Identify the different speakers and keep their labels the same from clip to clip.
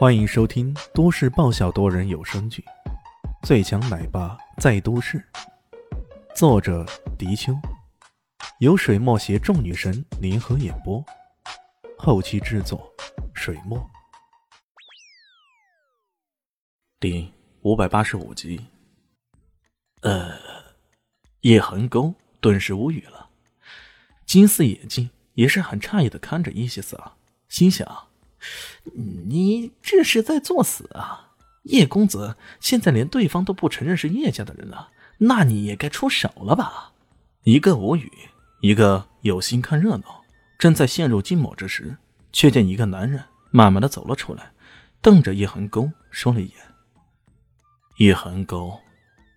Speaker 1: 欢迎收听都市爆笑多人有声剧《最强奶爸在都市》，作者：迪秋，由水墨携众女神联合演播，后期制作：水墨。第五百八十五集。呃，叶恒沟顿时无语了，金丝眼睛也是很诧异的看着伊西斯啊，心想。你这是在作死啊！叶公子现在连对方都不承认是叶家的人了，那你也该出手了吧？一个无语，一个有心看热闹。正在陷入静默之时，却见一个男人慢慢的走了出来，瞪着叶恒沟说了一眼：“叶恒沟，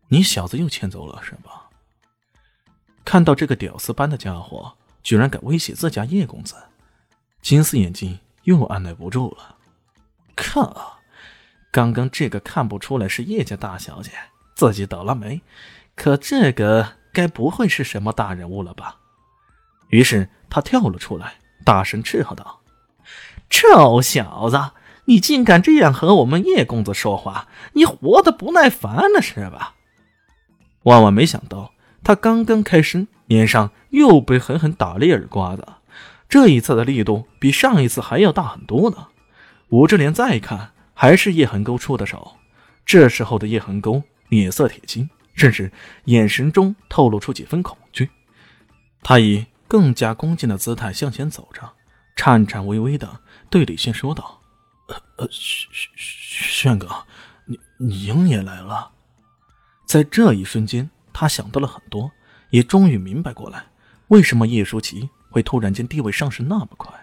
Speaker 1: 你小子又欠揍了是吧？”看到这个屌丝般的家伙居然敢威胁自家叶公子，金丝眼睛。又按耐不住了，靠！刚刚这个看不出来是叶家大小姐，自己倒了霉。可这个该不会是什么大人物了吧？于是他跳了出来，大声斥喝道：“臭小子，你竟敢这样和我们叶公子说话！你活得不耐烦了是吧？”万万没想到，他刚刚开声，脸上又被狠狠打了一耳刮子。这一次的力度比上一次还要大很多呢。武志莲再看，还是叶恒沟出的手。这时候的叶恒沟脸色铁青，甚至眼神中透露出几分恐惧。他以更加恭敬的姿态向前走着，颤颤巍巍的对李炫说道：“呃呃，炫炫哥，你你英也来了。”在这一瞬间，他想到了很多，也终于明白过来，为什么叶舒淇。会突然间地位上升那么快？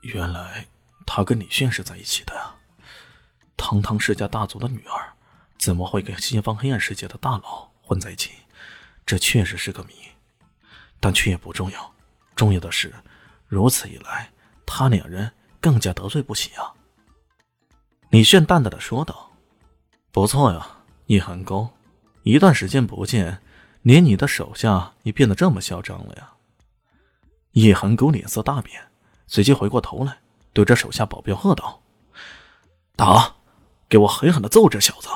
Speaker 1: 原来他跟李炫是在一起的呀！堂堂世家大族的女儿，怎么会跟西方黑暗世界的大佬混在一起？这确实是个谜，但却也不重要。重要的是，如此一来，他两人更加得罪不起啊！李炫淡淡的说道：“不错呀，叶寒宫，一段时间不见，连你的手下也变得这么嚣张了呀！”叶寒沟脸色大变，随即回过头来，对着手下保镖喝道：“打！给我狠狠的揍这小子！”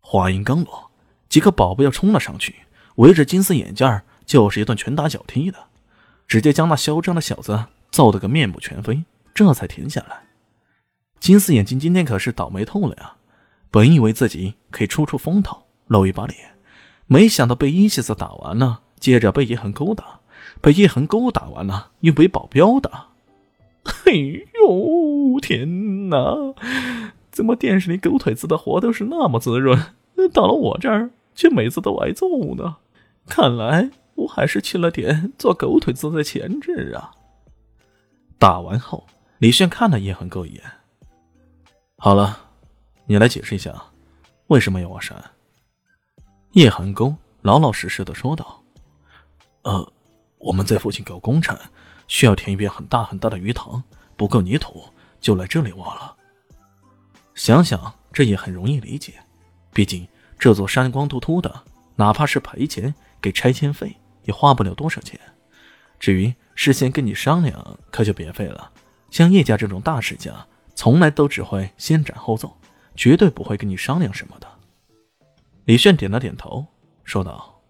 Speaker 1: 话音刚落，几个保镖冲了上去，围着金丝眼镜就是一顿拳打脚踢的，直接将那嚣张的小子揍得个面目全非，这才停下来。金丝眼镜今天可是倒霉透了呀！本以为自己可以出出风头，露一把脸，没想到被伊西斯打完了，接着被叶寒沟打。被叶恒勾打完了，又被保镖打。哎呦天哪！怎么电视里狗腿子的活都是那么滋润，到了我这儿却每次都挨揍呢？看来我还是欠了点做狗腿子的潜质啊！打完后，李炫看了叶恒勾一眼。好了，你来解释一下，为什么要我删？叶恒勾老老实实的说道：“呃。”我们在附近搞工程，需要填一片很大很大的鱼塘，不够泥土，就来这里挖了。想想这也很容易理解，毕竟这座山光秃秃的，哪怕是赔钱给拆迁费，也花不了多少钱。至于事先跟你商量，可就别费了。像叶家这种大世家，从来都只会先斩后奏，绝对不会跟你商量什么的。李炫点了点头，说道：“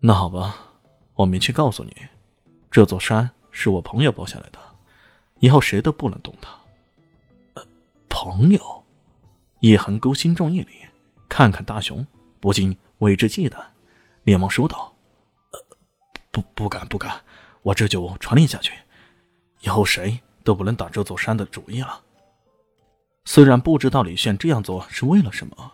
Speaker 1: 那好吧。”我明确告诉你，这座山是我朋友包下来的，以后谁都不能动它。呃，朋友，叶寒沟心中一凛，看看大雄，不禁为之忌惮，连忙说道：“呃，不，不敢，不敢，我这就传令下去，以后谁都不能打这座山的主意了。”虽然不知道李炫这样做是为了什么，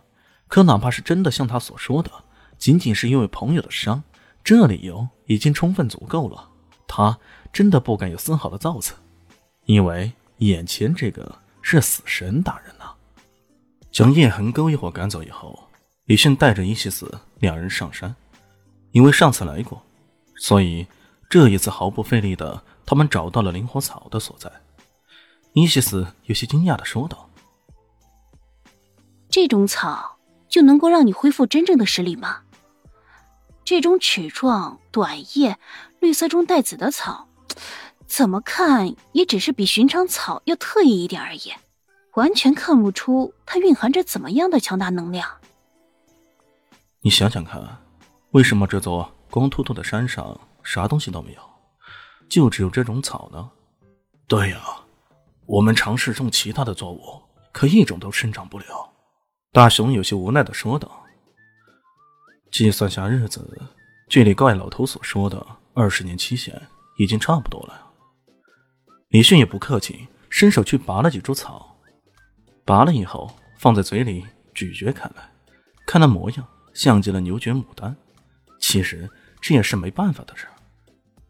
Speaker 1: 可哪怕是真的像他所说的，仅仅是因为朋友的伤。这理由已经充分足够了，他真的不敢有丝毫的造次，因为眼前这个是死神大人呐。将叶恒沟一伙赶走以后，李迅带着伊西斯两人上山，因为上次来过，所以这一次毫不费力的，他们找到了灵火草的所在。伊西斯有些惊讶的说道：“
Speaker 2: 这种草就能够让你恢复真正的实力吗？”这种曲状、短叶、绿色中带紫的草，怎么看也只是比寻常草要特异一点而已，完全看不出它蕴含着怎么样的强大能量。
Speaker 1: 你想想看，为什么这座光秃秃的山上啥东西都没有，就只有这种草呢？对呀，我们尝试种其他的作物，可一种都生长不了。大熊有些无奈的说道。计算下日子，距离怪老头所说的二十年期限已经差不多了。李迅也不客气，伸手去拔了几株草，拔了以后放在嘴里咀嚼开来，看那模样像极了牛角牡丹。其实这也是没办法的事。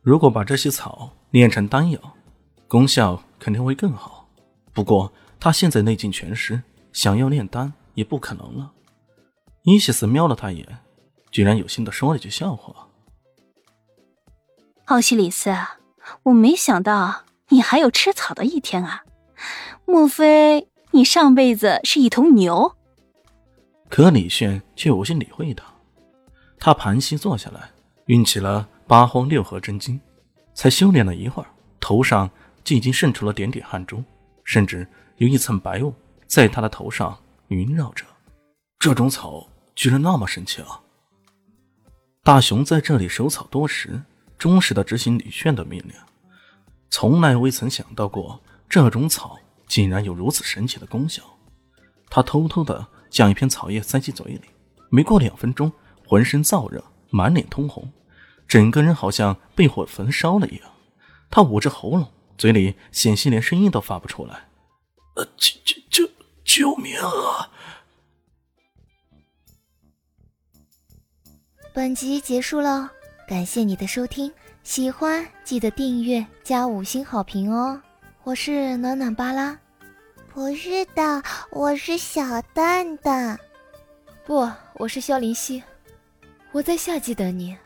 Speaker 1: 如果把这些草炼成丹药，功效肯定会更好。不过他现在内劲全失，想要炼丹也不可能了。伊西斯瞄了他一眼，居然有心的说了句笑话：“
Speaker 2: 奥西里斯，我没想到。”你还有吃草的一天啊？莫非你上辈子是一头牛？
Speaker 1: 可李炫却无心理会他，他盘膝坐下来，运起了八荒六合真经，才修炼了一会儿，头上就已经渗出了点点汗珠，甚至有一层白雾在他的头上萦绕着。这种草居然那么神奇啊！大雄在这里守草多时，忠实的执行李炫的命令。从来未曾想到过这种草竟然有如此神奇的功效。他偷偷的将一片草叶塞进嘴里，没过两分钟，浑身燥热，满脸通红，整个人好像被火焚烧了一样。他捂着喉咙，嘴里险些连声音都发不出来：“呃，救救救救命啊！”
Speaker 3: 本集结束了，感谢你的收听。喜欢记得订阅加五星好评哦！我是暖暖巴拉，
Speaker 4: 不是的，我是小蛋蛋，
Speaker 3: 不，我是萧林希，我在夏季等你。